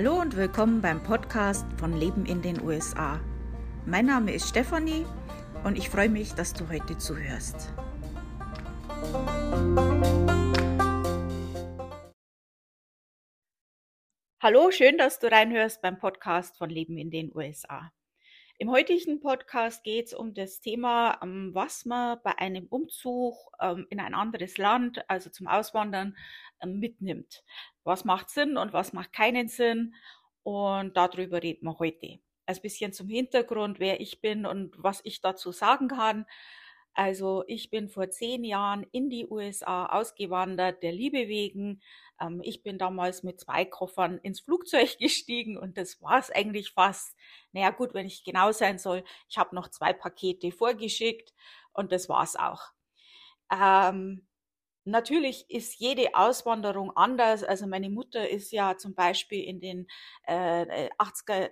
Hallo und willkommen beim Podcast von Leben in den USA. Mein Name ist Stefanie und ich freue mich, dass du heute zuhörst. Hallo, schön, dass du reinhörst beim Podcast von Leben in den USA. Im heutigen Podcast geht es um das Thema, ähm, was man bei einem Umzug ähm, in ein anderes Land, also zum Auswandern, ähm, mitnimmt. Was macht Sinn und was macht keinen Sinn? Und darüber reden wir heute. Ein bisschen zum Hintergrund, wer ich bin und was ich dazu sagen kann. Also ich bin vor zehn Jahren in die USA ausgewandert, der Liebe wegen. Ähm, ich bin damals mit zwei Koffern ins Flugzeug gestiegen und das war es eigentlich fast. Naja gut, wenn ich genau sein soll, ich habe noch zwei Pakete vorgeschickt und das war es auch. Ähm, natürlich ist jede Auswanderung anders. Also meine Mutter ist ja zum Beispiel in den äh, 80er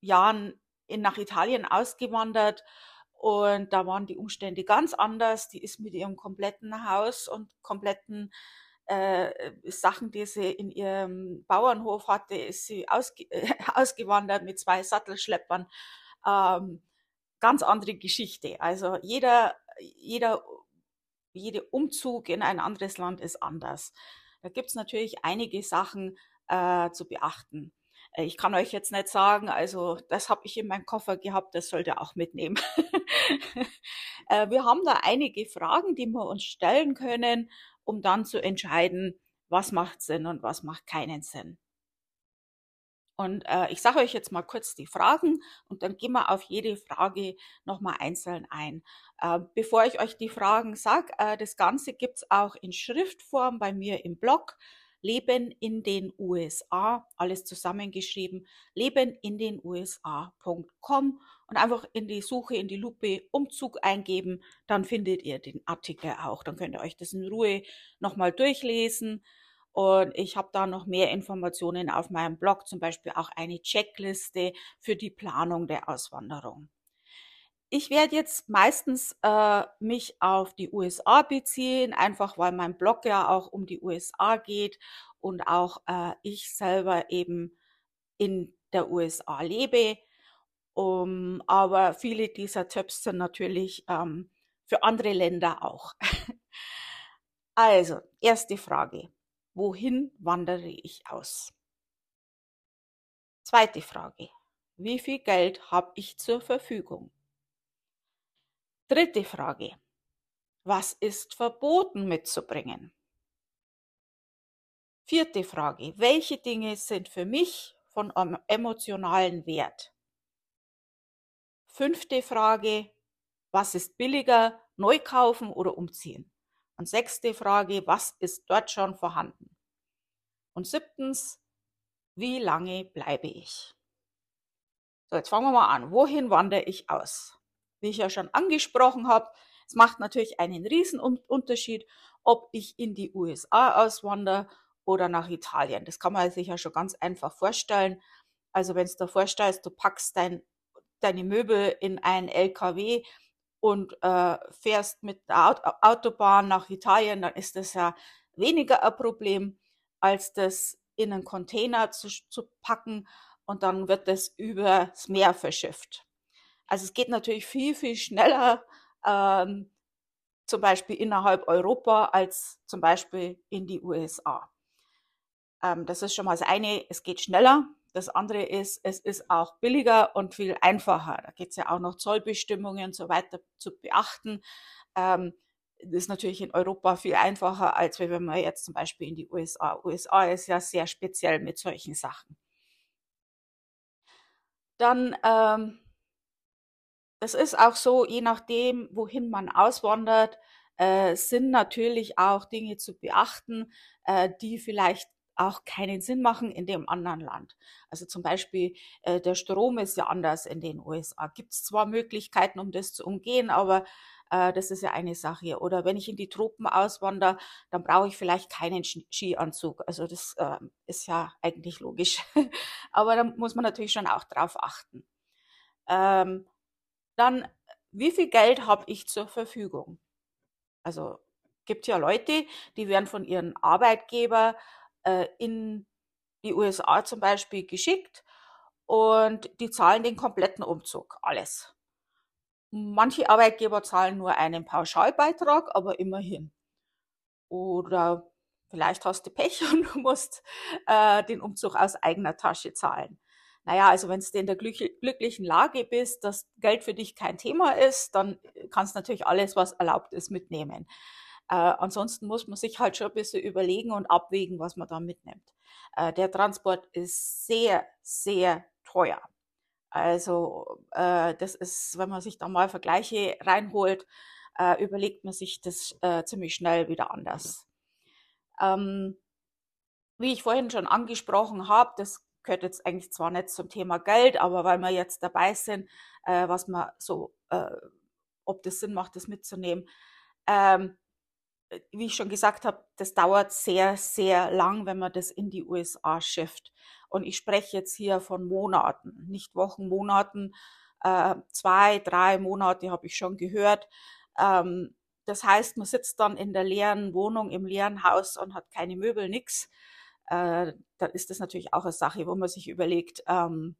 Jahren in, nach Italien ausgewandert und da waren die Umstände ganz anders. Die ist mit ihrem kompletten Haus und kompletten äh, Sachen, die sie in ihrem Bauernhof hatte, ist sie ausge äh, ausgewandert mit zwei Sattelschleppern. Ähm, ganz andere Geschichte. Also jeder, jeder, jeder Umzug in ein anderes Land ist anders. Da gibt's natürlich einige Sachen äh, zu beachten. Äh, ich kann euch jetzt nicht sagen, also das habe ich in meinem Koffer gehabt, das sollt ihr auch mitnehmen. Äh, wir haben da einige Fragen, die wir uns stellen können, um dann zu entscheiden, was macht Sinn und was macht keinen Sinn. Und äh, ich sage euch jetzt mal kurz die Fragen und dann gehen wir auf jede Frage nochmal einzeln ein. Äh, bevor ich euch die Fragen sage, äh, das Ganze gibt's auch in Schriftform bei mir im Blog. Leben in den USA, alles zusammengeschrieben, leben in den USA.com und einfach in die Suche, in die Lupe Umzug eingeben, dann findet ihr den Artikel auch. Dann könnt ihr euch das in Ruhe nochmal durchlesen. Und ich habe da noch mehr Informationen auf meinem Blog, zum Beispiel auch eine Checkliste für die Planung der Auswanderung. Ich werde jetzt meistens äh, mich auf die USA beziehen, einfach weil mein Blog ja auch um die USA geht und auch äh, ich selber eben in der USA lebe. Um, aber viele dieser Tipps sind natürlich ähm, für andere Länder auch. also, erste Frage. Wohin wandere ich aus? Zweite Frage. Wie viel Geld habe ich zur Verfügung? Dritte Frage. Was ist verboten mitzubringen? Vierte Frage. Welche Dinge sind für mich von emotionalen Wert? Fünfte Frage. Was ist billiger, neu kaufen oder umziehen? Und sechste Frage. Was ist dort schon vorhanden? Und siebtens. Wie lange bleibe ich? So, jetzt fangen wir mal an. Wohin wandere ich aus? wie ich ja schon angesprochen habe, es macht natürlich einen riesen Unterschied, ob ich in die USA auswandere oder nach Italien. Das kann man sich ja schon ganz einfach vorstellen. Also wenn du dir vorstellst, du packst dein, deine Möbel in einen LKW und äh, fährst mit der Autobahn nach Italien, dann ist das ja weniger ein Problem, als das in einen Container zu, zu packen und dann wird das übers Meer verschifft. Also es geht natürlich viel, viel schneller, ähm, zum Beispiel innerhalb Europa, als zum Beispiel in die USA. Ähm, das ist schon mal das eine, es geht schneller. Das andere ist, es ist auch billiger und viel einfacher. Da geht es ja auch noch Zollbestimmungen und so weiter zu beachten. Ähm, das ist natürlich in Europa viel einfacher, als wenn man jetzt zum Beispiel in die USA. USA ist ja sehr speziell mit solchen Sachen. Dann ähm, es ist auch so, je nachdem, wohin man auswandert, äh, sind natürlich auch Dinge zu beachten, äh, die vielleicht auch keinen Sinn machen in dem anderen Land. Also zum Beispiel äh, der Strom ist ja anders in den USA. Gibt es zwar Möglichkeiten, um das zu umgehen, aber äh, das ist ja eine Sache. Oder wenn ich in die Tropen auswandere, dann brauche ich vielleicht keinen Skianzug. Also das äh, ist ja eigentlich logisch. aber da muss man natürlich schon auch drauf achten. Ähm, dann wie viel Geld habe ich zur Verfügung? Also gibt ja Leute, die werden von ihrem Arbeitgeber in die USA zum Beispiel geschickt und die zahlen den kompletten Umzug, alles. Manche Arbeitgeber zahlen nur einen Pauschalbeitrag, aber immerhin. Oder vielleicht hast du Pech und du musst äh, den Umzug aus eigener Tasche zahlen. Naja, also wenn du in der glücklichen Lage bist, dass Geld für dich kein Thema ist, dann kannst du natürlich alles, was erlaubt ist, mitnehmen. Äh, ansonsten muss man sich halt schon ein bisschen überlegen und abwägen, was man da mitnimmt. Äh, der Transport ist sehr, sehr teuer. Also äh, das ist, wenn man sich da mal Vergleiche reinholt, äh, überlegt man sich das äh, ziemlich schnell wieder anders. Ähm, wie ich vorhin schon angesprochen habe, das gehört jetzt eigentlich zwar nicht zum Thema Geld, aber weil wir jetzt dabei sind, äh, was man so, äh, ob das Sinn macht, das mitzunehmen. Ähm, wie ich schon gesagt habe, das dauert sehr, sehr lang, wenn man das in die USA schifft. Und ich spreche jetzt hier von Monaten, nicht Wochen, Monaten. Äh, zwei, drei Monate habe ich schon gehört. Ähm, das heißt, man sitzt dann in der leeren Wohnung, im leeren Haus und hat keine Möbel, nix. Äh, dann ist das natürlich auch eine Sache, wo man sich überlegt, ähm,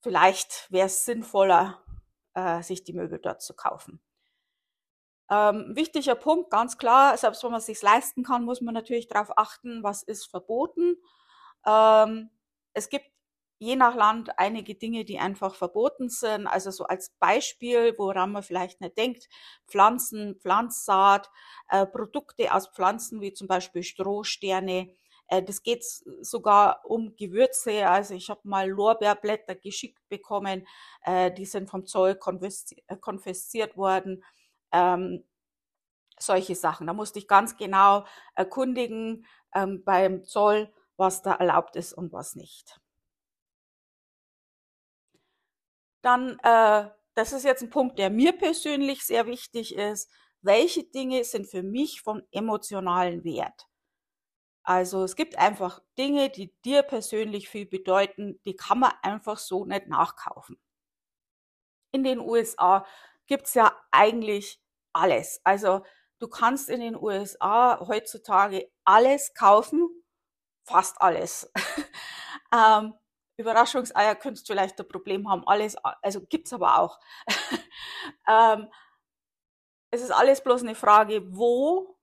vielleicht wäre es sinnvoller, äh, sich die Möbel dort zu kaufen. Ähm, wichtiger Punkt, ganz klar, selbst wenn man es sich leisten kann, muss man natürlich darauf achten, was ist verboten. Ähm, es gibt je nach Land einige Dinge, die einfach verboten sind. Also so als Beispiel, woran man vielleicht nicht denkt, Pflanzen, Pflanzsaat, äh, Produkte aus Pflanzen wie zum Beispiel Strohsterne. Äh, das geht sogar um Gewürze. Also ich habe mal Lorbeerblätter geschickt bekommen, äh, die sind vom Zoll äh, konfisziert worden. Ähm, solche Sachen. Da musste ich ganz genau erkundigen ähm, beim Zoll, was da erlaubt ist und was nicht. Dann, äh, das ist jetzt ein Punkt, der mir persönlich sehr wichtig ist. Welche Dinge sind für mich von emotionalen Wert? Also es gibt einfach Dinge, die dir persönlich viel bedeuten, die kann man einfach so nicht nachkaufen. In den USA gibt's ja eigentlich alles. Also du kannst in den USA heutzutage alles kaufen, fast alles. ähm, Überraschungseier könntest vielleicht ein Problem haben, alles, also gibt's aber auch. ähm, es ist alles bloß eine Frage, wo,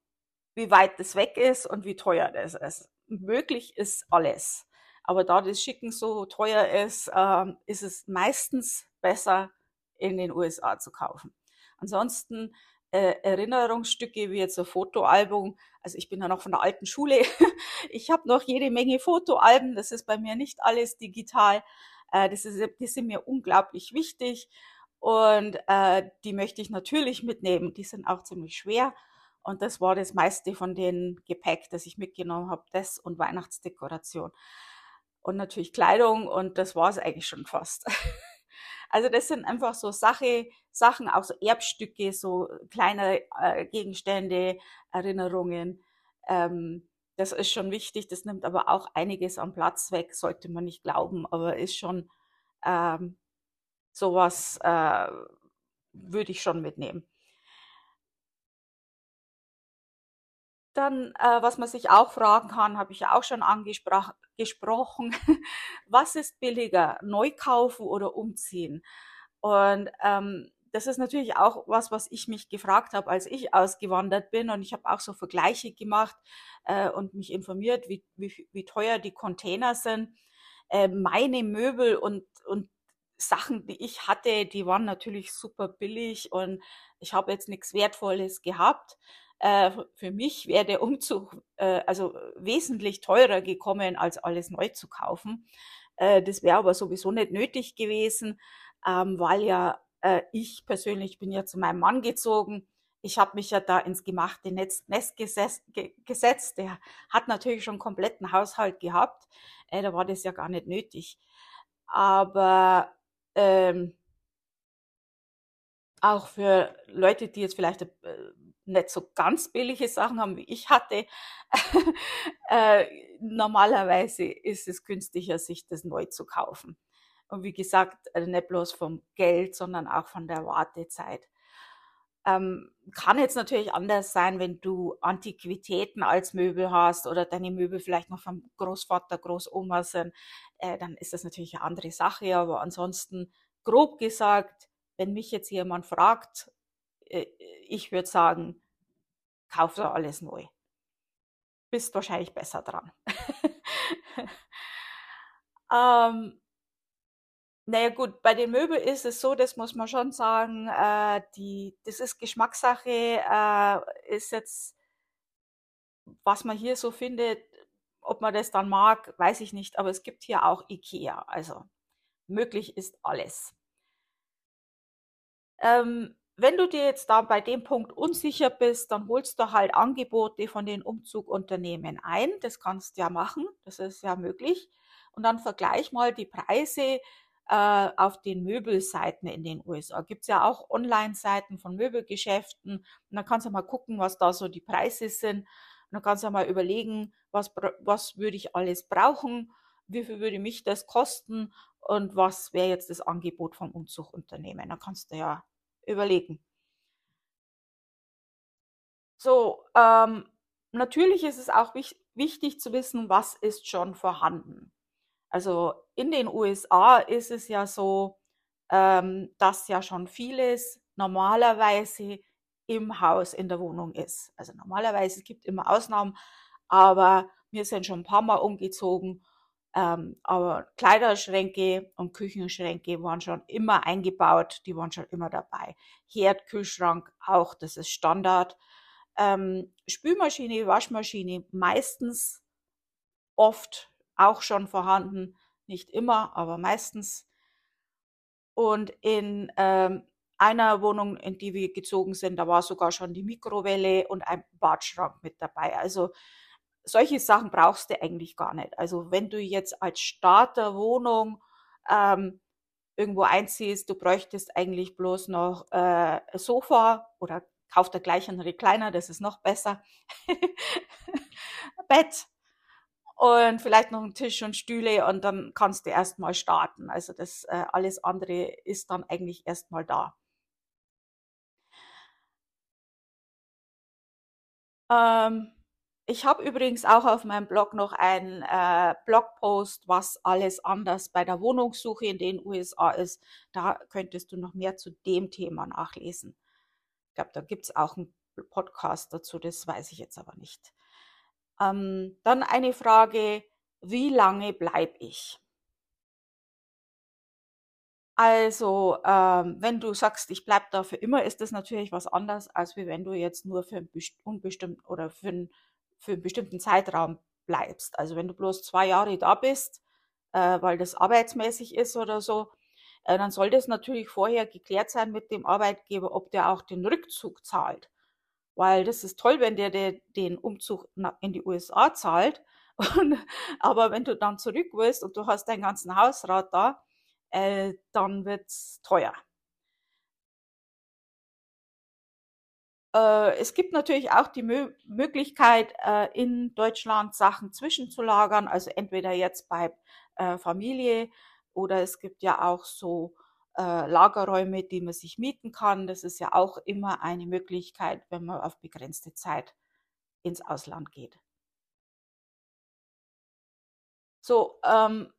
wie weit das weg ist und wie teuer das ist. Möglich ist alles. Aber da das Schicken so teuer ist, ähm, ist es meistens besser, in den USA zu kaufen. Ansonsten äh, Erinnerungsstücke wie jetzt ein Fotoalbum. Also ich bin ja noch von der alten Schule. ich habe noch jede Menge Fotoalben. Das ist bei mir nicht alles digital. Äh, das, ist, die sind mir unglaublich wichtig und äh, die möchte ich natürlich mitnehmen. Die sind auch ziemlich schwer. Und das war das meiste von den Gepäck, das ich mitgenommen habe, das und Weihnachtsdekoration. Und natürlich Kleidung und das war es eigentlich schon fast. Also das sind einfach so Sache, Sachen, auch so Erbstücke, so kleine äh, Gegenstände, Erinnerungen. Ähm, das ist schon wichtig. Das nimmt aber auch einiges an Platz weg, sollte man nicht glauben, aber ist schon ähm, sowas äh, würde ich schon mitnehmen. Dann, äh, was man sich auch fragen kann, habe ich ja auch schon angesprochen, was ist billiger, neu kaufen oder umziehen? Und ähm, das ist natürlich auch was, was ich mich gefragt habe, als ich ausgewandert bin. Und ich habe auch so Vergleiche gemacht äh, und mich informiert, wie, wie, wie teuer die Container sind. Äh, meine Möbel und, und Sachen, die ich hatte, die waren natürlich super billig und ich habe jetzt nichts Wertvolles gehabt. Äh, für mich wäre der Umzug äh, also wesentlich teurer gekommen, als alles neu zu kaufen. Äh, das wäre aber sowieso nicht nötig gewesen, ähm, weil ja äh, ich persönlich bin ja zu meinem Mann gezogen. Ich habe mich ja da ins gemachte Netz, Nest gesetzt, ge, gesetzt. Der hat natürlich schon einen kompletten Haushalt gehabt. Äh, da war das ja gar nicht nötig. Aber ähm, auch für Leute, die jetzt vielleicht äh, nicht so ganz billige Sachen haben, wie ich hatte. äh, normalerweise ist es günstiger, sich das neu zu kaufen. Und wie gesagt, äh, nicht bloß vom Geld, sondern auch von der Wartezeit. Ähm, kann jetzt natürlich anders sein, wenn du Antiquitäten als Möbel hast oder deine Möbel vielleicht noch vom Großvater, Großoma sind, äh, dann ist das natürlich eine andere Sache. Aber ansonsten, grob gesagt, wenn mich jetzt jemand fragt, ich würde sagen, kauf da alles neu. Bist wahrscheinlich besser dran. ähm, naja gut, bei den Möbeln ist es so, das muss man schon sagen, äh, die, das ist Geschmackssache, äh, ist jetzt, was man hier so findet, ob man das dann mag, weiß ich nicht, aber es gibt hier auch Ikea, also möglich ist alles. Ähm, wenn du dir jetzt da bei dem Punkt unsicher bist, dann holst du halt Angebote von den Umzugunternehmen ein. Das kannst du ja machen, das ist ja möglich. Und dann vergleich mal die Preise äh, auf den Möbelseiten in den USA. Gibt es ja auch Online-Seiten von Möbelgeschäften. Und dann kannst du mal gucken, was da so die Preise sind. Und dann kannst du mal überlegen, was, was würde ich alles brauchen, wie viel würde mich das kosten und was wäre jetzt das Angebot vom Umzugunternehmen. Da kannst du ja überlegen. So, ähm, natürlich ist es auch wich wichtig zu wissen, was ist schon vorhanden. Also in den USA ist es ja so, ähm, dass ja schon vieles normalerweise im Haus, in der Wohnung ist. Also normalerweise es gibt immer Ausnahmen, aber wir sind schon ein paar Mal umgezogen. Ähm, aber Kleiderschränke und Küchenschränke waren schon immer eingebaut, die waren schon immer dabei. Herd, Kühlschrank auch, das ist Standard. Ähm, Spülmaschine, Waschmaschine meistens oft auch schon vorhanden. Nicht immer, aber meistens. Und in ähm, einer Wohnung, in die wir gezogen sind, da war sogar schon die Mikrowelle und ein Badschrank mit dabei. Also solche Sachen brauchst du eigentlich gar nicht. Also wenn du jetzt als Starterwohnung ähm, irgendwo einziehst, du bräuchtest eigentlich bloß noch äh, Sofa oder kauf dir gleich einen Recliner, das ist noch besser. Bett, und vielleicht noch einen Tisch und Stühle und dann kannst du erstmal starten. Also das äh, alles andere ist dann eigentlich erstmal da. Ähm, ich habe übrigens auch auf meinem Blog noch einen äh, Blogpost, was alles anders bei der Wohnungssuche in den USA ist. Da könntest du noch mehr zu dem Thema nachlesen. Ich glaube, da gibt es auch einen Podcast dazu, das weiß ich jetzt aber nicht. Ähm, dann eine Frage, wie lange bleibe ich? Also, ähm, wenn du sagst, ich bleibe da für immer, ist das natürlich was anderes, als wenn du jetzt nur für einen unbestimmten oder für einen, für einen bestimmten Zeitraum bleibst. Also wenn du bloß zwei Jahre da bist, äh, weil das arbeitsmäßig ist oder so, äh, dann soll das natürlich vorher geklärt sein mit dem Arbeitgeber, ob der auch den Rückzug zahlt weil das ist toll, wenn der, der den Umzug in die USA zahlt. Und, aber wenn du dann zurück willst und du hast deinen ganzen Hausrat da, äh, dann wird's teuer. Es gibt natürlich auch die Mö Möglichkeit, äh, in Deutschland Sachen zwischenzulagern, also entweder jetzt bei äh, Familie oder es gibt ja auch so äh, Lagerräume, die man sich mieten kann. Das ist ja auch immer eine Möglichkeit, wenn man auf begrenzte Zeit ins Ausland geht. So, ähm,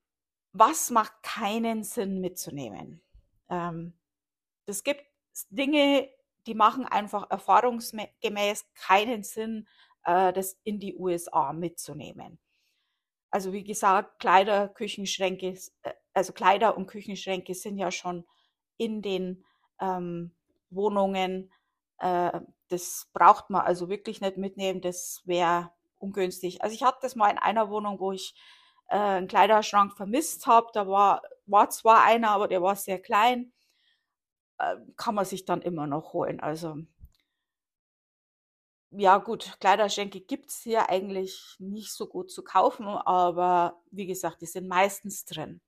was macht keinen Sinn mitzunehmen? Ähm, es gibt Dinge, die machen einfach erfahrungsgemäß keinen Sinn, äh, das in die USA mitzunehmen. Also wie gesagt, Kleider, Küchenschränke, äh, also Kleider und Küchenschränke sind ja schon in den ähm, Wohnungen. Äh, das braucht man also wirklich nicht mitnehmen, das wäre ungünstig. Also ich hatte das mal in einer Wohnung, wo ich äh, einen Kleiderschrank vermisst habe. Da war, war zwar einer, aber der war sehr klein. Äh, kann man sich dann immer noch holen. Also ja gut, Kleiderschränke gibt's hier eigentlich nicht so gut zu kaufen, aber wie gesagt, die sind meistens drin.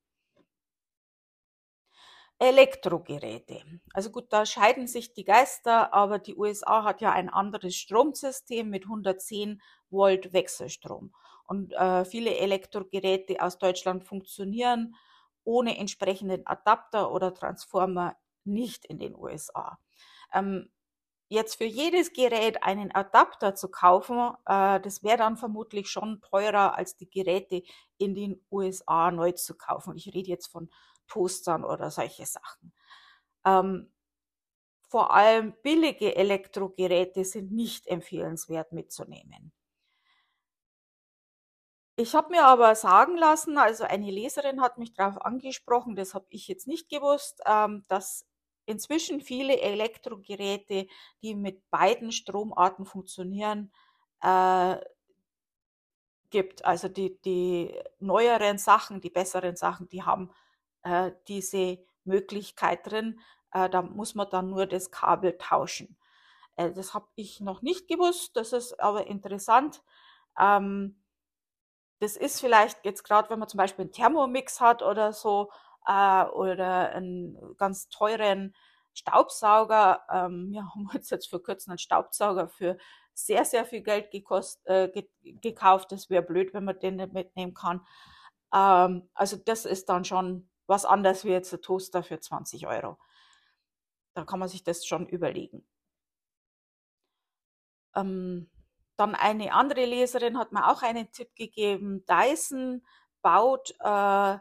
Elektrogeräte. Also gut, da scheiden sich die Geister, aber die USA hat ja ein anderes Stromsystem mit 110 Volt Wechselstrom. Und äh, viele Elektrogeräte aus Deutschland funktionieren ohne entsprechenden Adapter oder Transformer nicht in den USA. Ähm, jetzt für jedes Gerät einen Adapter zu kaufen, äh, das wäre dann vermutlich schon teurer, als die Geräte in den USA neu zu kaufen. Ich rede jetzt von Toastern oder solche Sachen. Ähm, vor allem billige Elektrogeräte sind nicht empfehlenswert mitzunehmen. Ich habe mir aber sagen lassen, also eine Leserin hat mich darauf angesprochen, das habe ich jetzt nicht gewusst, ähm, dass inzwischen viele Elektrogeräte, die mit beiden Stromarten funktionieren, äh, gibt. Also die, die neueren Sachen, die besseren Sachen, die haben äh, diese Möglichkeit drin. Äh, da muss man dann nur das Kabel tauschen. Äh, das habe ich noch nicht gewusst, das ist aber interessant. Ähm, das ist vielleicht jetzt gerade, wenn man zum Beispiel einen Thermomix hat oder so, äh, oder einen ganz teuren Staubsauger. Ähm, wir haben uns jetzt vor kurzem einen Staubsauger für sehr, sehr viel Geld gekost, äh, ge gekauft. Das wäre blöd, wenn man den nicht mitnehmen kann. Ähm, also das ist dann schon was anderes wie jetzt ein Toaster für 20 Euro. Da kann man sich das schon überlegen. Ähm, dann eine andere Leserin hat mir auch einen Tipp gegeben. Dyson baut äh,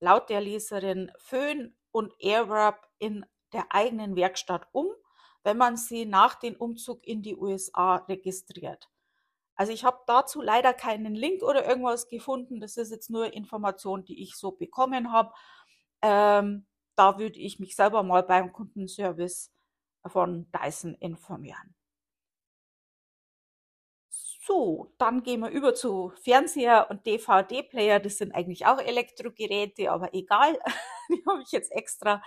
laut der Leserin Föhn und Airwrap in der eigenen Werkstatt um, wenn man sie nach dem Umzug in die USA registriert. Also ich habe dazu leider keinen Link oder irgendwas gefunden. Das ist jetzt nur Information, die ich so bekommen habe. Ähm, da würde ich mich selber mal beim Kundenservice von Dyson informieren. So, dann gehen wir über zu Fernseher und DVD-Player. Das sind eigentlich auch Elektrogeräte, aber egal. Die habe ich jetzt extra.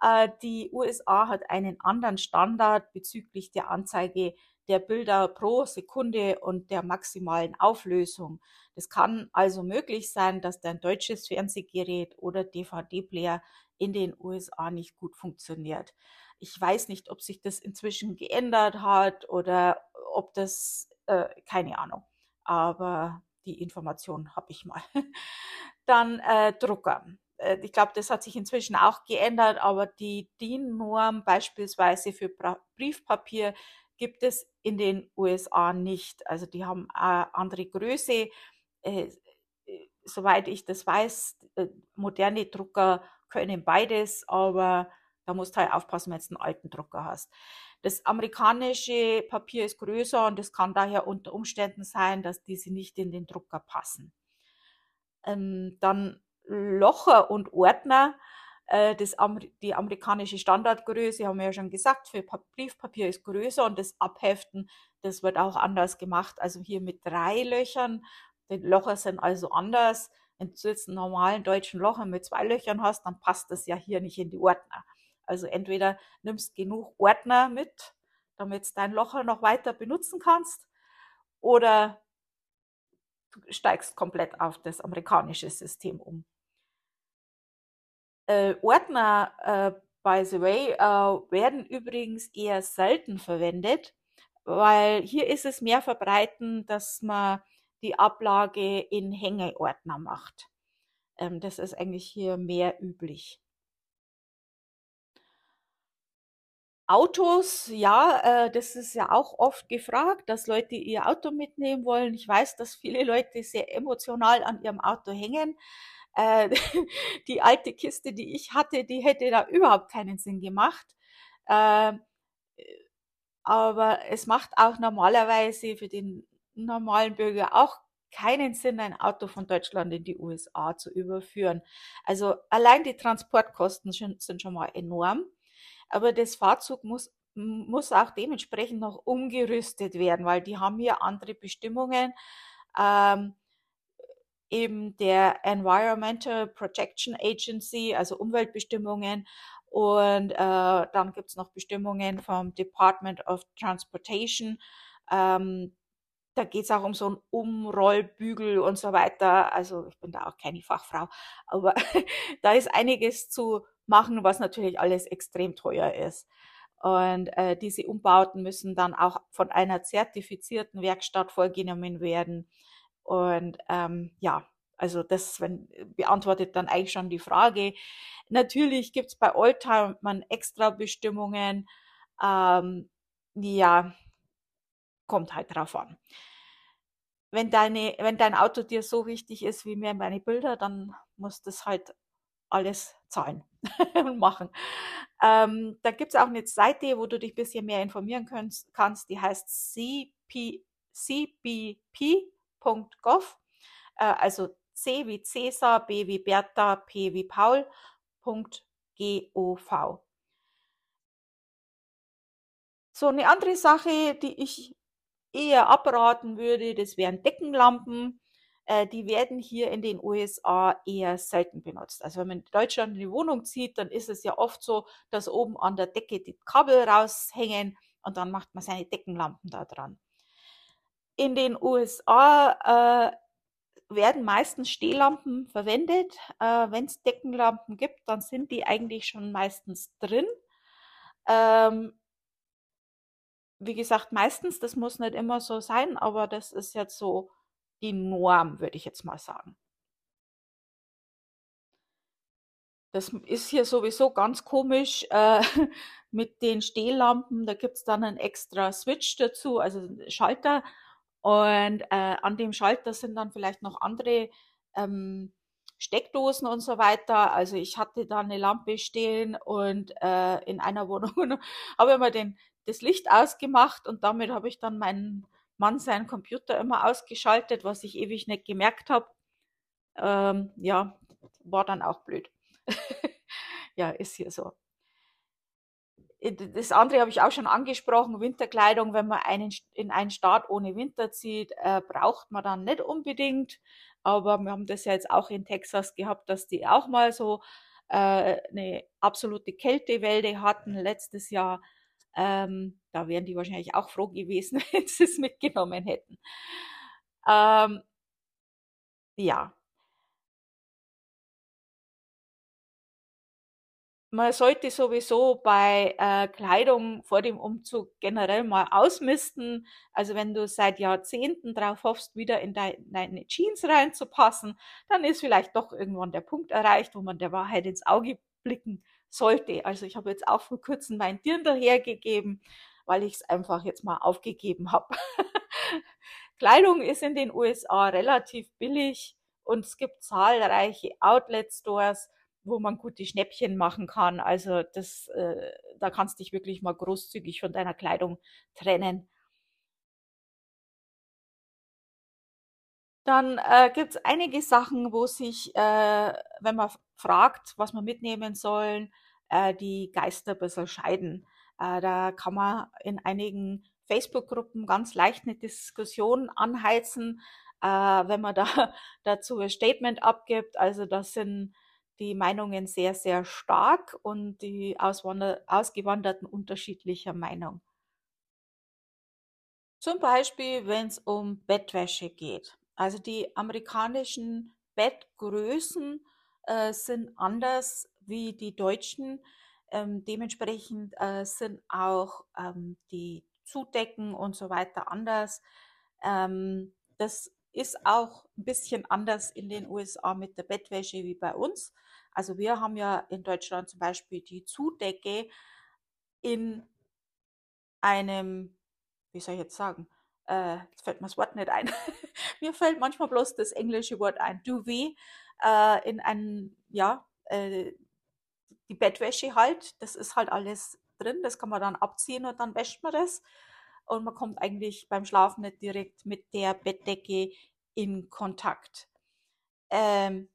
Äh, die USA hat einen anderen Standard bezüglich der Anzeige der Bilder pro Sekunde und der maximalen Auflösung. Das kann also möglich sein, dass dein deutsches Fernsehgerät oder DVD-Player in den USA nicht gut funktioniert. Ich weiß nicht, ob sich das inzwischen geändert hat oder ob das äh, keine Ahnung. Aber die Information habe ich mal. Dann äh, Drucker. Äh, ich glaube, das hat sich inzwischen auch geändert, aber die DIN-Norm beispielsweise für Briefpapier gibt es in den USA nicht. Also die haben eine andere Größe. Äh, äh, soweit ich das weiß, äh, moderne Drucker können beides, aber da musst du halt aufpassen, wenn du einen alten Drucker hast. Das amerikanische Papier ist größer und es kann daher unter Umständen sein, dass diese nicht in den Drucker passen. Ähm, dann Locher und Ordner. Äh, das, die amerikanische Standardgröße, haben wir ja schon gesagt, für Briefpapier ist größer und das Abheften, das wird auch anders gemacht. Also hier mit drei Löchern. Die Locher sind also anders. Wenn du jetzt einen normalen deutschen Locher mit zwei Löchern hast, dann passt das ja hier nicht in die Ordner. Also entweder nimmst genug Ordner mit, damit du dein Locher noch weiter benutzen kannst, oder du steigst komplett auf das amerikanische System um. Äh, Ordner, äh, by the way, äh, werden übrigens eher selten verwendet, weil hier ist es mehr verbreiten, dass man die Ablage in Hängeordner macht. Ähm, das ist eigentlich hier mehr üblich. Autos, ja, äh, das ist ja auch oft gefragt, dass Leute ihr Auto mitnehmen wollen. Ich weiß, dass viele Leute sehr emotional an ihrem Auto hängen. Äh, die alte Kiste, die ich hatte, die hätte da überhaupt keinen Sinn gemacht. Äh, aber es macht auch normalerweise für den normalen Bürger auch keinen Sinn, ein Auto von Deutschland in die USA zu überführen. Also allein die Transportkosten sind schon mal enorm aber das Fahrzeug muss, muss auch dementsprechend noch umgerüstet werden, weil die haben hier andere Bestimmungen. Ähm, eben der Environmental Protection Agency, also Umweltbestimmungen. Und äh, dann gibt es noch Bestimmungen vom Department of Transportation. Ähm, da geht es auch um so einen Umrollbügel und so weiter. Also ich bin da auch keine Fachfrau, aber da ist einiges zu machen, was natürlich alles extrem teuer ist. Und äh, diese Umbauten müssen dann auch von einer zertifizierten Werkstatt vorgenommen werden. Und ähm, ja, also das wenn, beantwortet dann eigentlich schon die Frage. Natürlich gibt's bei Oldtimern extra Bestimmungen. Ähm, ja, kommt halt drauf an. Wenn deine wenn dein Auto dir so wichtig ist wie mir meine Bilder, dann musst du's halt alles zahlen und machen. Ähm, da gibt's auch eine Seite, wo du dich bisschen mehr informieren könntest kannst, die heißt cp cbp.gov, äh, also C wie Cäsar, B wie Bertha, P wie Paul, .gov. So eine andere Sache, die ich eher abraten würde, das wären Deckenlampen. Äh, die werden hier in den USA eher selten benutzt. Also wenn man in Deutschland in die Wohnung zieht, dann ist es ja oft so, dass oben an der Decke die Kabel raushängen und dann macht man seine Deckenlampen da dran. In den USA äh, werden meistens Stehlampen verwendet. Äh, Wenn es Deckenlampen gibt, dann sind die eigentlich schon meistens drin. Ähm, wie gesagt, meistens, das muss nicht immer so sein, aber das ist jetzt so Norm, würde ich jetzt mal sagen. Das ist hier sowieso ganz komisch äh, mit den Stehlampen. Da gibt es dann einen extra Switch dazu, also Schalter. Und äh, an dem Schalter sind dann vielleicht noch andere ähm, Steckdosen und so weiter. Also ich hatte da eine Lampe stehen und äh, in einer Wohnung habe immer den, das Licht ausgemacht und damit habe ich dann meinen Mann seinen Computer immer ausgeschaltet, was ich ewig nicht gemerkt habe. Ähm, ja, war dann auch blöd. ja, ist hier so. Äh, das andere habe ich auch schon angesprochen, Winterkleidung, wenn man einen, in einen Staat ohne Winter zieht, äh, braucht man dann nicht unbedingt. Aber wir haben das ja jetzt auch in Texas gehabt, dass die auch mal so äh, eine absolute Kältewelle hatten letztes Jahr. Ähm, da wären die wahrscheinlich auch froh gewesen, wenn sie es mitgenommen hätten. Ähm, ja, man sollte sowieso bei äh, Kleidung vor dem Umzug generell mal ausmisten. Also wenn du seit Jahrzehnten darauf hoffst, wieder in deine Jeans reinzupassen, dann ist vielleicht doch irgendwann der Punkt erreicht, wo man der Wahrheit ins Auge blicken sollte. Also ich habe jetzt auch vor kurzem mein Dirndl hergegeben, weil ich es einfach jetzt mal aufgegeben habe. Kleidung ist in den USA relativ billig und es gibt zahlreiche Outlet-Stores, wo man gute Schnäppchen machen kann. Also das, äh, da kannst dich wirklich mal großzügig von deiner Kleidung trennen. Dann äh, gibt es einige Sachen, wo sich, äh, wenn man fragt, was man mitnehmen sollen, äh, die Geister ein bisschen scheiden. Äh, da kann man in einigen Facebook-Gruppen ganz leicht eine Diskussion anheizen, äh, wenn man da dazu ein Statement abgibt. Also das sind die Meinungen sehr, sehr stark und die Auswander Ausgewanderten unterschiedlicher Meinung. Zum Beispiel, wenn es um Bettwäsche geht. Also die amerikanischen Bettgrößen äh, sind anders wie die deutschen. Ähm, dementsprechend äh, sind auch ähm, die Zudecken und so weiter anders. Ähm, das ist auch ein bisschen anders in den USA mit der Bettwäsche wie bei uns. Also wir haben ja in Deutschland zum Beispiel die Zudecke in einem, wie soll ich jetzt sagen, äh, jetzt fällt mir das Wort nicht ein. mir fällt manchmal bloß das englische Wort ein, Duvet, äh, in einem, ja, äh, die Bettwäsche halt, das ist halt alles drin, das kann man dann abziehen und dann wäscht man das. Und man kommt eigentlich beim Schlafen nicht direkt mit der Bettdecke in Kontakt. Ähm,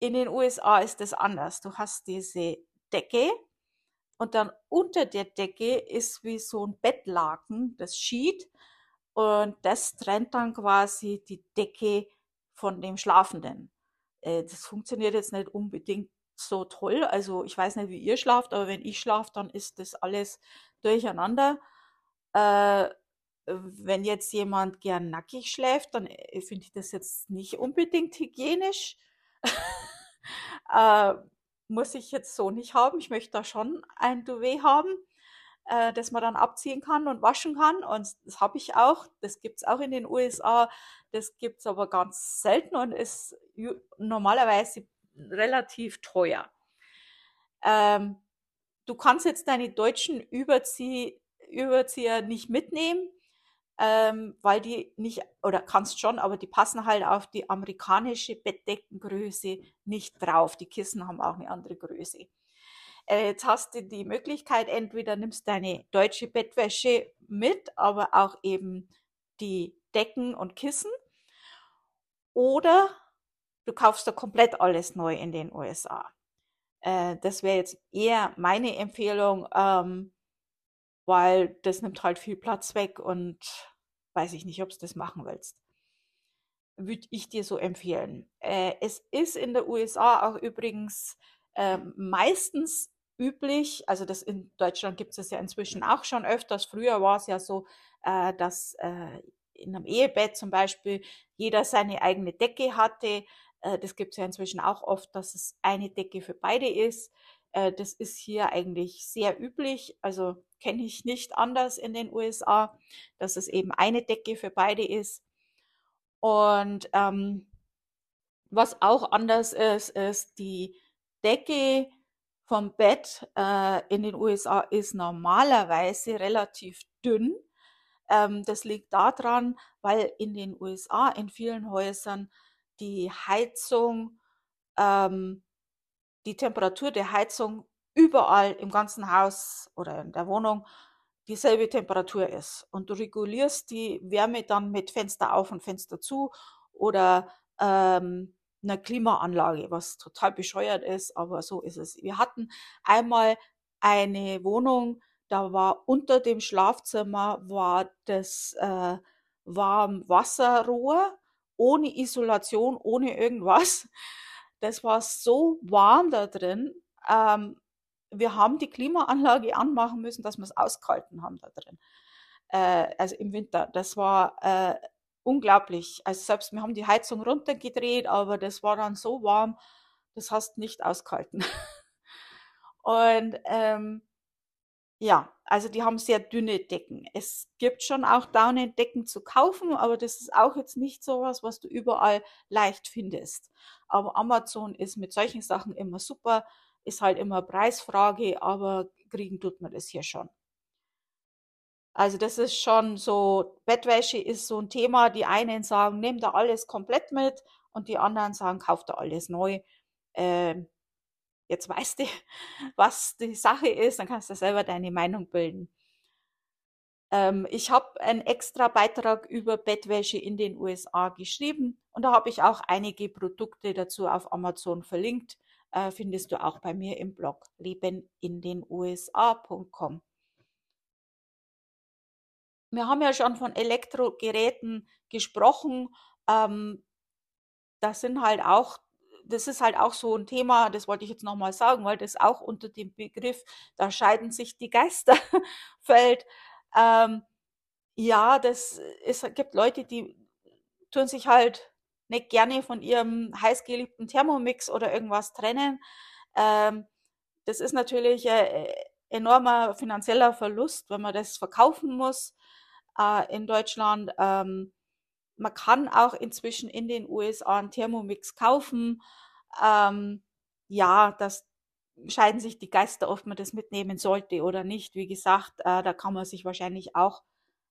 in den USA ist es anders. Du hast diese Decke und dann unter der Decke ist wie so ein Bettlaken, das Sheet. Und das trennt dann quasi die Decke von dem Schlafenden. Äh, das funktioniert jetzt nicht unbedingt so toll. Also ich weiß nicht, wie ihr schlaft, aber wenn ich schlafe, dann ist das alles durcheinander. Äh, wenn jetzt jemand gern nackig schläft, dann äh, finde ich das jetzt nicht unbedingt hygienisch. äh, muss ich jetzt so nicht haben. Ich möchte da schon ein Duvet haben, äh, das man dann abziehen kann und waschen kann. Und das habe ich auch. Das gibt es auch in den USA. Das gibt es aber ganz selten und ist normalerweise relativ teuer. Ähm, du kannst jetzt deine deutschen Überzieh Überzieher nicht mitnehmen, ähm, weil die nicht, oder kannst schon, aber die passen halt auf die amerikanische Bettdeckengröße nicht drauf. Die Kissen haben auch eine andere Größe. Äh, jetzt hast du die Möglichkeit, entweder nimmst deine deutsche Bettwäsche mit, aber auch eben die Decken und Kissen. Oder du kaufst da komplett alles neu in den USA. Äh, das wäre jetzt eher meine Empfehlung, ähm, weil das nimmt halt viel Platz weg und weiß ich nicht, ob du das machen willst. Würde ich dir so empfehlen. Äh, es ist in der USA auch übrigens äh, meistens üblich, also das in Deutschland gibt es ja inzwischen auch schon öfters. Früher war es ja so, äh, dass äh, in einem Ehebett zum Beispiel jeder seine eigene Decke hatte. Äh, das gibt es ja inzwischen auch oft, dass es eine Decke für beide ist. Äh, das ist hier eigentlich sehr üblich. Also kenne ich nicht anders in den USA, dass es eben eine Decke für beide ist. Und ähm, was auch anders ist, ist die Decke vom Bett äh, in den USA ist normalerweise relativ dünn. Ähm, das liegt daran, weil in den USA in vielen Häusern die Heizung, ähm, die Temperatur der Heizung überall im ganzen Haus oder in der Wohnung dieselbe Temperatur ist. Und du regulierst die Wärme dann mit Fenster auf und Fenster zu oder ähm, einer Klimaanlage, was total bescheuert ist, aber so ist es. Wir hatten einmal eine Wohnung, da war unter dem Schlafzimmer war das äh, Warmwasserrohr ohne Isolation, ohne irgendwas. Das war so warm da drin. Ähm, wir haben die Klimaanlage anmachen müssen, dass wir es ausgehalten haben da drin. Äh, also im Winter. Das war äh, unglaublich. Also selbst wir haben die Heizung runtergedreht, aber das war dann so warm, das hast nicht ausgehalten. Und ähm, ja, also die haben sehr dünne Decken. Es gibt schon auch Daunendecken zu kaufen, aber das ist auch jetzt nicht so was, was du überall leicht findest. Aber Amazon ist mit solchen Sachen immer super, ist halt immer Preisfrage, aber kriegen tut man das hier schon. Also das ist schon so, Bettwäsche ist so ein Thema. Die einen sagen, nimm da alles komplett mit und die anderen sagen, kauf da alles neu. Ähm, jetzt weißt du, was die Sache ist, dann kannst du selber deine Meinung bilden. Ähm, ich habe einen extra Beitrag über Bettwäsche in den USA geschrieben und da habe ich auch einige Produkte dazu auf Amazon verlinkt. Äh, findest du auch bei mir im Blog lebenindenusa.com. Wir haben ja schon von Elektrogeräten gesprochen. Ähm, das sind halt auch das ist halt auch so ein Thema, das wollte ich jetzt nochmal sagen, weil das auch unter dem Begriff, da scheiden sich die Geister fällt. Ähm, ja, das es gibt Leute, die tun sich halt nicht gerne von ihrem heißgeliebten Thermomix oder irgendwas trennen. Ähm, das ist natürlich ein enormer finanzieller Verlust, wenn man das verkaufen muss äh, in Deutschland. Ähm, man kann auch inzwischen in den USA einen Thermomix kaufen. Ähm, ja, das scheiden sich die Geister, ob man das mitnehmen sollte oder nicht. Wie gesagt, äh, da kann man sich wahrscheinlich auch,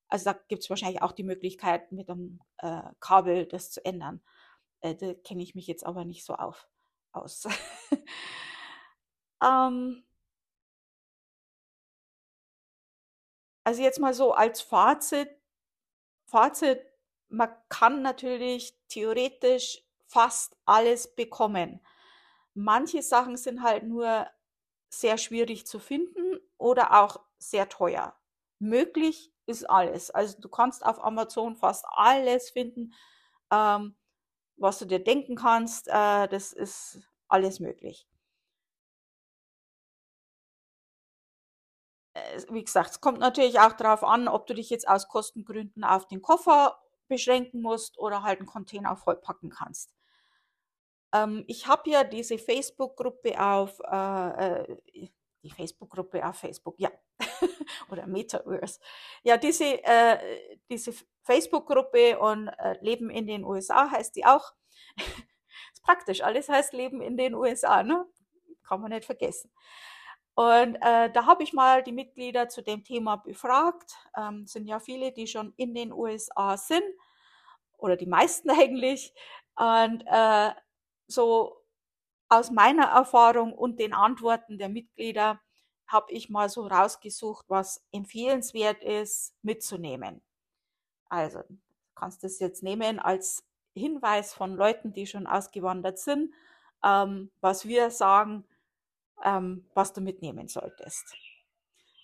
also da gibt es wahrscheinlich auch die Möglichkeit, mit einem äh, Kabel das zu ändern. Äh, da kenne ich mich jetzt aber nicht so auf, aus. ähm, also jetzt mal so als Fazit, Fazit man kann natürlich theoretisch fast alles bekommen. Manche Sachen sind halt nur sehr schwierig zu finden oder auch sehr teuer. Möglich ist alles. Also du kannst auf Amazon fast alles finden, ähm, was du dir denken kannst. Äh, das ist alles möglich. Äh, wie gesagt, es kommt natürlich auch darauf an, ob du dich jetzt aus Kostengründen auf den Koffer beschränken musst oder halt einen Container vollpacken kannst. Ähm, ich habe ja diese Facebook-Gruppe auf, äh, äh die Facebook-Gruppe auf Facebook, ja, oder Metaverse. Ja, diese, äh, diese Facebook-Gruppe und äh, Leben in den USA heißt die auch. ist praktisch, alles heißt Leben in den USA, ne? Kann man nicht vergessen. Und äh, da habe ich mal die Mitglieder zu dem Thema befragt. Ähm, sind ja viele, die schon in den USA sind oder die meisten eigentlich. Und äh, so aus meiner Erfahrung und den Antworten der Mitglieder habe ich mal so rausgesucht, was empfehlenswert ist mitzunehmen. Also kannst du es jetzt nehmen als Hinweis von Leuten, die schon ausgewandert sind, ähm, was wir sagen, ähm, was du mitnehmen solltest.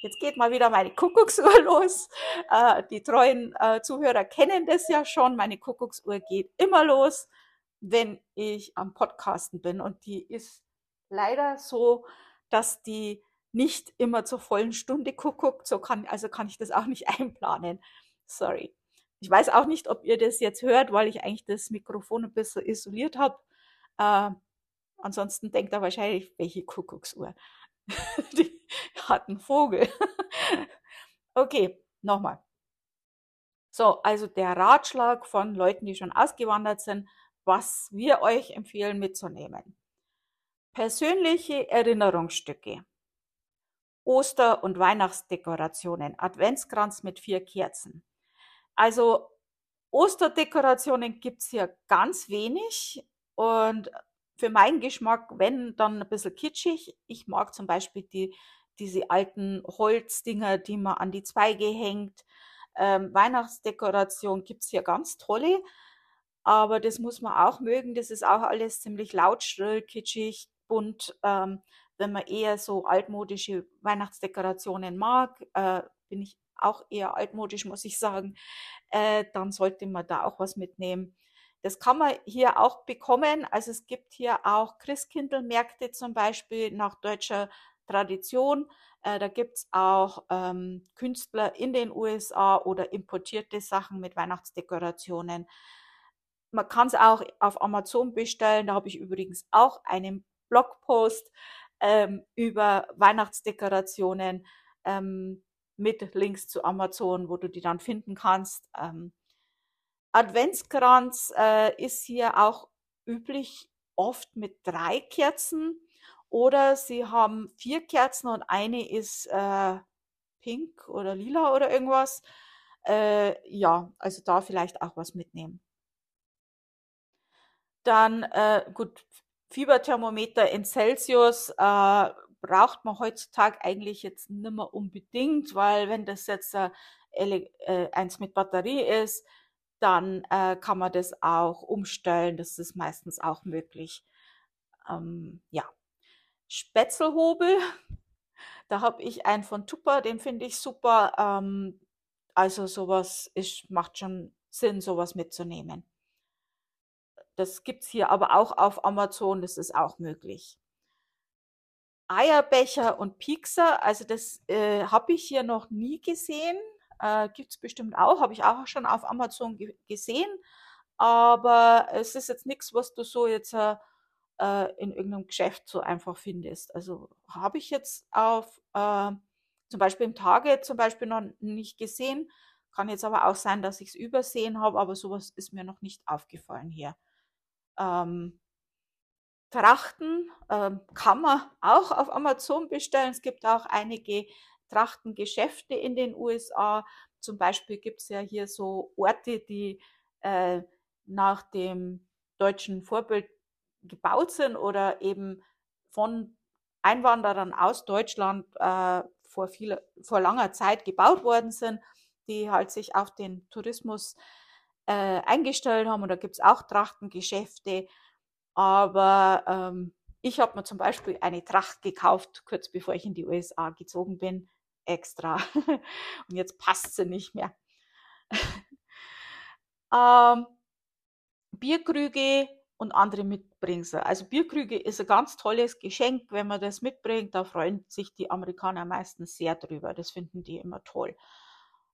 Jetzt geht mal wieder meine Kuckucksuhr los. Äh, die treuen äh, Zuhörer kennen das ja schon. Meine Kuckucksuhr geht immer los, wenn ich am Podcasten bin. Und die ist leider so, dass die nicht immer zur vollen Stunde kuckuckt. So kann, also kann ich das auch nicht einplanen. Sorry. Ich weiß auch nicht, ob ihr das jetzt hört, weil ich eigentlich das Mikrofon ein bisschen isoliert habe. Äh, ansonsten denkt er wahrscheinlich, welche Kuckucksuhr. Die hat einen Vogel. okay, nochmal. So, also der Ratschlag von Leuten, die schon ausgewandert sind, was wir euch empfehlen mitzunehmen. Persönliche Erinnerungsstücke. Oster- und Weihnachtsdekorationen, Adventskranz mit vier Kerzen. Also Osterdekorationen gibt's hier ganz wenig und für meinen Geschmack, wenn, dann ein bisschen kitschig. Ich mag zum Beispiel die, diese alten Holzdinger, die man an die Zweige hängt. Ähm, Weihnachtsdekoration gibt's hier ganz tolle, aber das muss man auch mögen. Das ist auch alles ziemlich laut, schrill, kitschig, bunt. Ähm, wenn man eher so altmodische Weihnachtsdekorationen mag, äh, bin ich auch eher altmodisch, muss ich sagen, äh, dann sollte man da auch was mitnehmen. Das kann man hier auch bekommen. Also es gibt hier auch Christkindlmärkte zum Beispiel nach deutscher Tradition. Äh, da gibt's auch ähm, Künstler in den USA oder importierte Sachen mit Weihnachtsdekorationen. Man kann es auch auf Amazon bestellen. Da habe ich übrigens auch einen Blogpost ähm, über Weihnachtsdekorationen. Ähm, mit Links zu Amazon, wo du die dann finden kannst. Ähm, Adventskranz äh, ist hier auch üblich, oft mit drei Kerzen oder sie haben vier Kerzen und eine ist äh, pink oder lila oder irgendwas. Äh, ja, also da vielleicht auch was mitnehmen. Dann, äh, gut, Fieberthermometer in Celsius äh, braucht man heutzutage eigentlich jetzt nicht mehr unbedingt, weil wenn das jetzt äh, äh, eins mit Batterie ist, dann äh, kann man das auch umstellen. Das ist meistens auch möglich. Ähm, ja. Spätzelhobel, da habe ich einen von Tupper, den finde ich super. Ähm, also sowas ist, macht schon Sinn, sowas mitzunehmen. Das gibt's hier aber auch auf Amazon, das ist auch möglich. Eierbecher und Piekser, also das äh, habe ich hier noch nie gesehen. Äh, Gibt es bestimmt auch, habe ich auch schon auf Amazon ge gesehen. Aber es ist jetzt nichts, was du so jetzt äh, äh, in irgendeinem Geschäft so einfach findest. Also habe ich jetzt auf äh, zum Beispiel im Tage zum Beispiel noch nicht gesehen. Kann jetzt aber auch sein, dass ich es übersehen habe, aber sowas ist mir noch nicht aufgefallen hier. Ähm, Trachten ähm, kann man auch auf Amazon bestellen. Es gibt auch einige Trachtengeschäfte in den USA. Zum Beispiel gibt es ja hier so Orte, die äh, nach dem deutschen Vorbild gebaut sind oder eben von Einwanderern aus Deutschland äh, vor, viel, vor langer Zeit gebaut worden sind, die halt sich auf den Tourismus äh, eingestellt haben. Und da gibt es auch Trachtengeschäfte. Aber ähm, ich habe mir zum Beispiel eine Tracht gekauft, kurz bevor ich in die USA gezogen bin, extra. Und jetzt passt sie nicht mehr. ähm, Bierkrüge und andere Mitbringsel. Also Bierkrüge ist ein ganz tolles Geschenk, wenn man das mitbringt. Da freuen sich die Amerikaner meistens sehr drüber. Das finden die immer toll.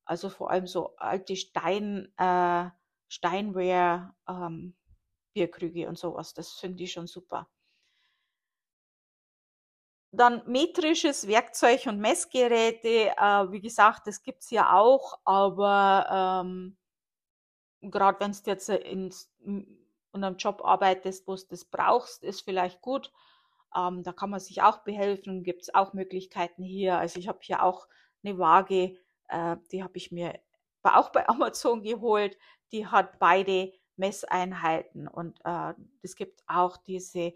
Also vor allem so alte Stein, äh, Steinware, ähm, Bierkrüge und sowas. Das finde ich schon super. Dann metrisches Werkzeug und Messgeräte. Äh, wie gesagt, das gibt es ja auch, aber ähm, gerade wenn du jetzt in, in einem Job arbeitest, wo du das brauchst, ist vielleicht gut. Ähm, da kann man sich auch behelfen, gibt es auch Möglichkeiten hier. Also ich habe hier auch eine Waage, äh, die habe ich mir auch bei Amazon geholt. Die hat beide Messeinheiten und äh, es gibt auch diese,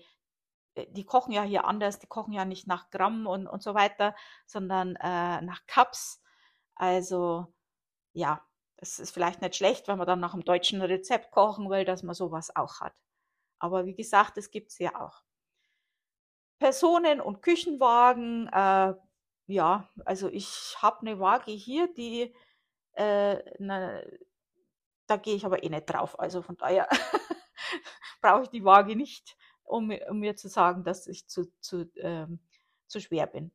die kochen ja hier anders, die kochen ja nicht nach Gramm und, und so weiter, sondern äh, nach Cups. Also ja, es ist vielleicht nicht schlecht, wenn man dann nach einem deutschen Rezept kochen will, dass man sowas auch hat. Aber wie gesagt, es gibt es ja auch. Personen- und Küchenwagen, äh, ja, also ich habe eine Waage hier, die, äh, ne, da gehe ich aber eh nicht drauf. Also von daher brauche ich die Waage nicht, um, um, mir zu sagen, dass ich zu, zu, ähm, zu schwer bin.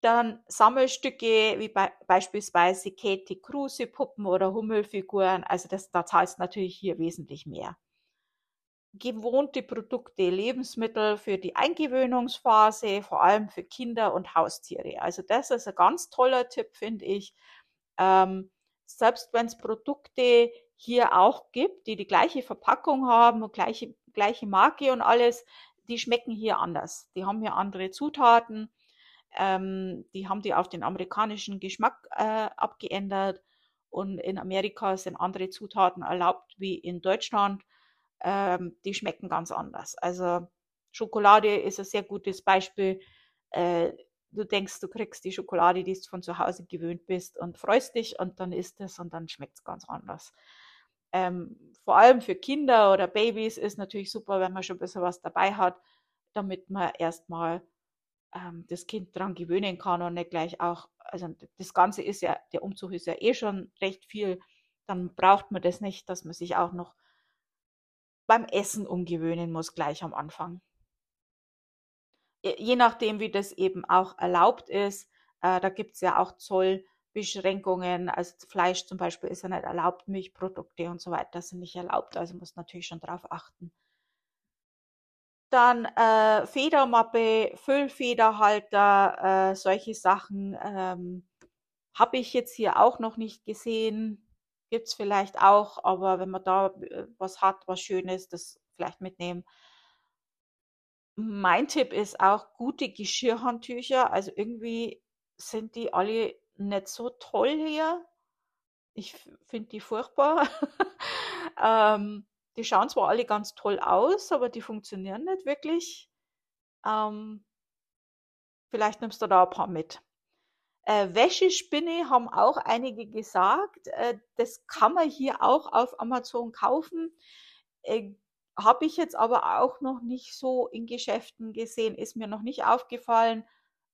Dann Sammelstücke wie be beispielsweise Katie Kruse Puppen oder Hummelfiguren. Also das, da du natürlich hier wesentlich mehr. Gewohnte Produkte, Lebensmittel für die Eingewöhnungsphase, vor allem für Kinder und Haustiere. Also das ist ein ganz toller Tipp, finde ich. Ähm, selbst wenn es Produkte hier auch gibt, die die gleiche Verpackung haben und gleiche, gleiche Marke und alles, die schmecken hier anders. Die haben hier andere Zutaten ähm, die haben die auf den amerikanischen Geschmack äh, abgeändert und in Amerika sind andere Zutaten erlaubt wie in Deutschland. Ähm, die schmecken ganz anders. Also Schokolade ist ein sehr gutes Beispiel. Äh, du denkst, du kriegst die Schokolade, die du von zu Hause gewöhnt bist und freust dich und dann isst es und dann schmeckt es ganz anders. Ähm, vor allem für Kinder oder Babys ist natürlich super, wenn man schon ein bisschen was dabei hat, damit man erstmal ähm, das Kind dran gewöhnen kann und nicht gleich auch, also das Ganze ist ja, der Umzug ist ja eh schon recht viel, dann braucht man das nicht, dass man sich auch noch beim Essen umgewöhnen muss, gleich am Anfang. Je nachdem, wie das eben auch erlaubt ist, äh, da gibt es ja auch Zollbeschränkungen, also Fleisch zum Beispiel ist ja nicht erlaubt, Milchprodukte und so weiter sind nicht erlaubt, also muss natürlich schon darauf achten. Dann äh, Federmappe, Füllfederhalter, äh, solche Sachen ähm, habe ich jetzt hier auch noch nicht gesehen. Gibt es vielleicht auch, aber wenn man da äh, was hat, was Schönes, das vielleicht mitnehmen. Mein Tipp ist auch gute Geschirrhandtücher. Also irgendwie sind die alle nicht so toll hier. Ich finde die furchtbar. ähm, die schauen zwar alle ganz toll aus, aber die funktionieren nicht wirklich. Ähm, vielleicht nimmst du da ein paar mit. Äh, Wäschespinne haben auch einige gesagt. Äh, das kann man hier auch auf Amazon kaufen. Äh, Habe ich jetzt aber auch noch nicht so in Geschäften gesehen, ist mir noch nicht aufgefallen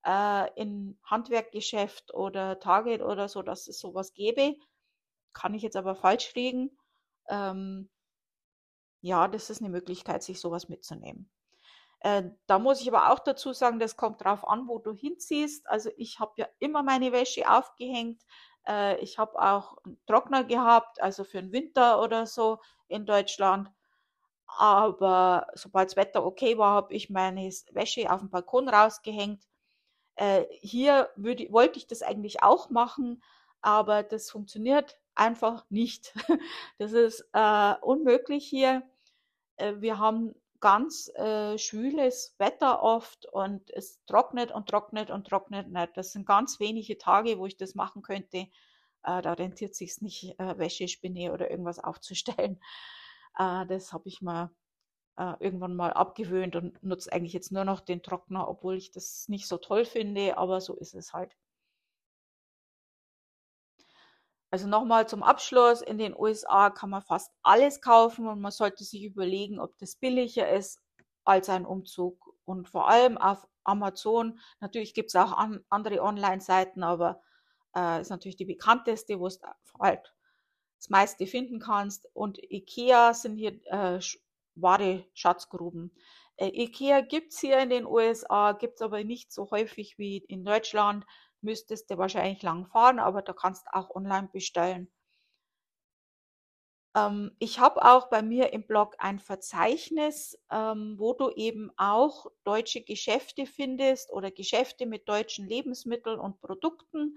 äh, in Handwerkgeschäft oder Target oder so, dass es sowas gäbe. Kann ich jetzt aber falsch liegen. Ähm, ja, das ist eine Möglichkeit, sich sowas mitzunehmen. Äh, da muss ich aber auch dazu sagen, das kommt drauf an, wo du hinziehst. Also ich habe ja immer meine Wäsche aufgehängt. Äh, ich habe auch einen Trockner gehabt, also für den Winter oder so in Deutschland. Aber sobald das Wetter okay war, habe ich meine Wäsche auf dem Balkon rausgehängt. Äh, hier würde, wollte ich das eigentlich auch machen, aber das funktioniert einfach nicht. Das ist äh, unmöglich hier. Äh, wir haben ganz äh, schwüles Wetter oft und es trocknet und trocknet und trocknet nicht. Das sind ganz wenige Tage, wo ich das machen könnte. Äh, da rentiert sich nicht, äh, Wäschespinne oder irgendwas aufzustellen. Äh, das habe ich mal äh, irgendwann mal abgewöhnt und nutze eigentlich jetzt nur noch den Trockner, obwohl ich das nicht so toll finde, aber so ist es halt. Also nochmal zum Abschluss, in den USA kann man fast alles kaufen und man sollte sich überlegen, ob das billiger ist als ein Umzug. Und vor allem auf Amazon, natürlich gibt es auch an, andere Online-Seiten, aber äh, ist natürlich die bekannteste, wo du halt das meiste finden kannst. Und Ikea sind hier äh, wahre Schatzgruben. Äh, Ikea gibt es hier in den USA, gibt es aber nicht so häufig wie in Deutschland müsstest du wahrscheinlich lang fahren, aber da kannst du auch online bestellen. Ähm, ich habe auch bei mir im Blog ein Verzeichnis, ähm, wo du eben auch deutsche Geschäfte findest oder Geschäfte mit deutschen Lebensmitteln und Produkten.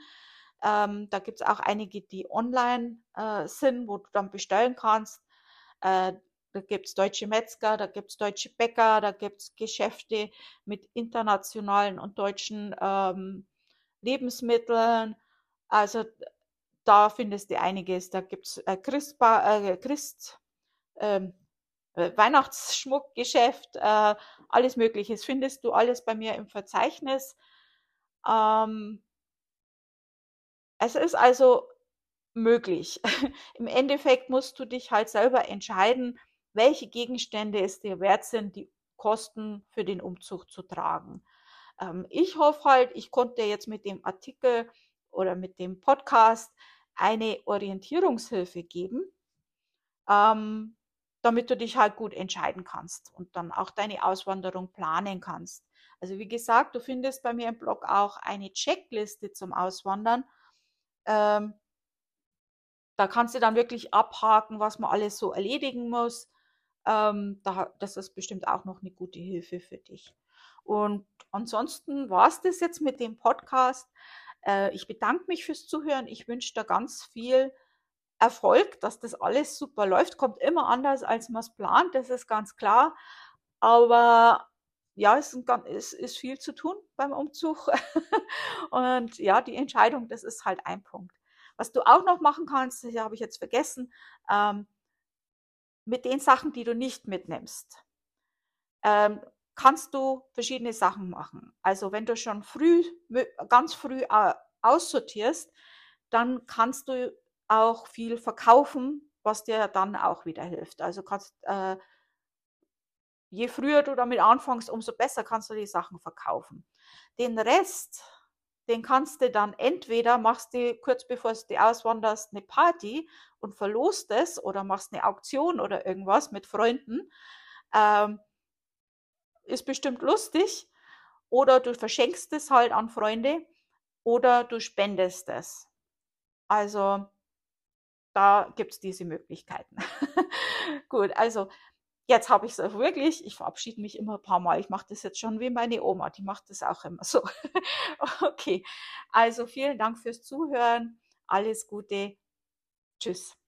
Ähm, da gibt es auch einige, die online äh, sind, wo du dann bestellen kannst. Äh, Da gibt es deutsche Metzger, da gibt es deutsche Bäcker, da gibt es Geschäfte mit internationalen und deutschen ähm, Lebensmitteln. Also da findest du einiges. Da gibt es äh, Christba äh, Christ, ähm, äh, Weihnachtsschmuckgeschäft, äh, alles Mögliche. Das findest du alles bei mir im Verzeichnis. Ähm, es ist also möglich. Im Endeffekt musst du dich halt selber entscheiden, welche Gegenstände es dir wert sind, die Kosten für den Umzug zu tragen. Ähm, ich hoffe halt, ich konnte jetzt mit dem Artikel oder mit dem Podcast eine Orientierungshilfe geben, ähm, damit du dich halt gut entscheiden kannst und dann auch deine Auswanderung planen kannst. Also wie gesagt, du findest bei mir im Blog auch eine Checkliste zum Auswandern. Ähm, da kannst du dann wirklich abhaken, was man alles so erledigen muss. Ähm, da, das ist bestimmt auch noch eine gute Hilfe für dich. Und ansonsten war es das jetzt mit dem Podcast. Äh, ich bedanke mich fürs Zuhören. Ich wünsche da ganz viel Erfolg, dass das alles super läuft. Kommt immer anders, als man es plant, das ist ganz klar. Aber ja, es ist, es ist viel zu tun beim Umzug. Und ja, die Entscheidung, das ist halt ein Punkt. Was du auch noch machen kannst, das habe ich jetzt vergessen, ähm, mit den Sachen, die du nicht mitnimmst, ähm, kannst du verschiedene Sachen machen. Also wenn du schon früh, ganz früh äh, aussortierst, dann kannst du auch viel verkaufen, was dir dann auch wieder hilft. Also kannst, äh, je früher du damit anfängst, umso besser kannst du die Sachen verkaufen. Den Rest, den kannst du dann entweder machst du kurz bevor du auswanderst eine Party und verlost es oder machst eine Auktion oder irgendwas mit Freunden. Ähm, ist bestimmt lustig. Oder du verschenkst es halt an Freunde oder du spendest es. Also da gibt es diese Möglichkeiten. Gut, also jetzt habe ich es auch wirklich. Ich verabschiede mich immer ein paar Mal. Ich mache das jetzt schon wie meine Oma, die macht das auch immer so. okay, also vielen Dank fürs Zuhören. Alles Gute. Tschüss.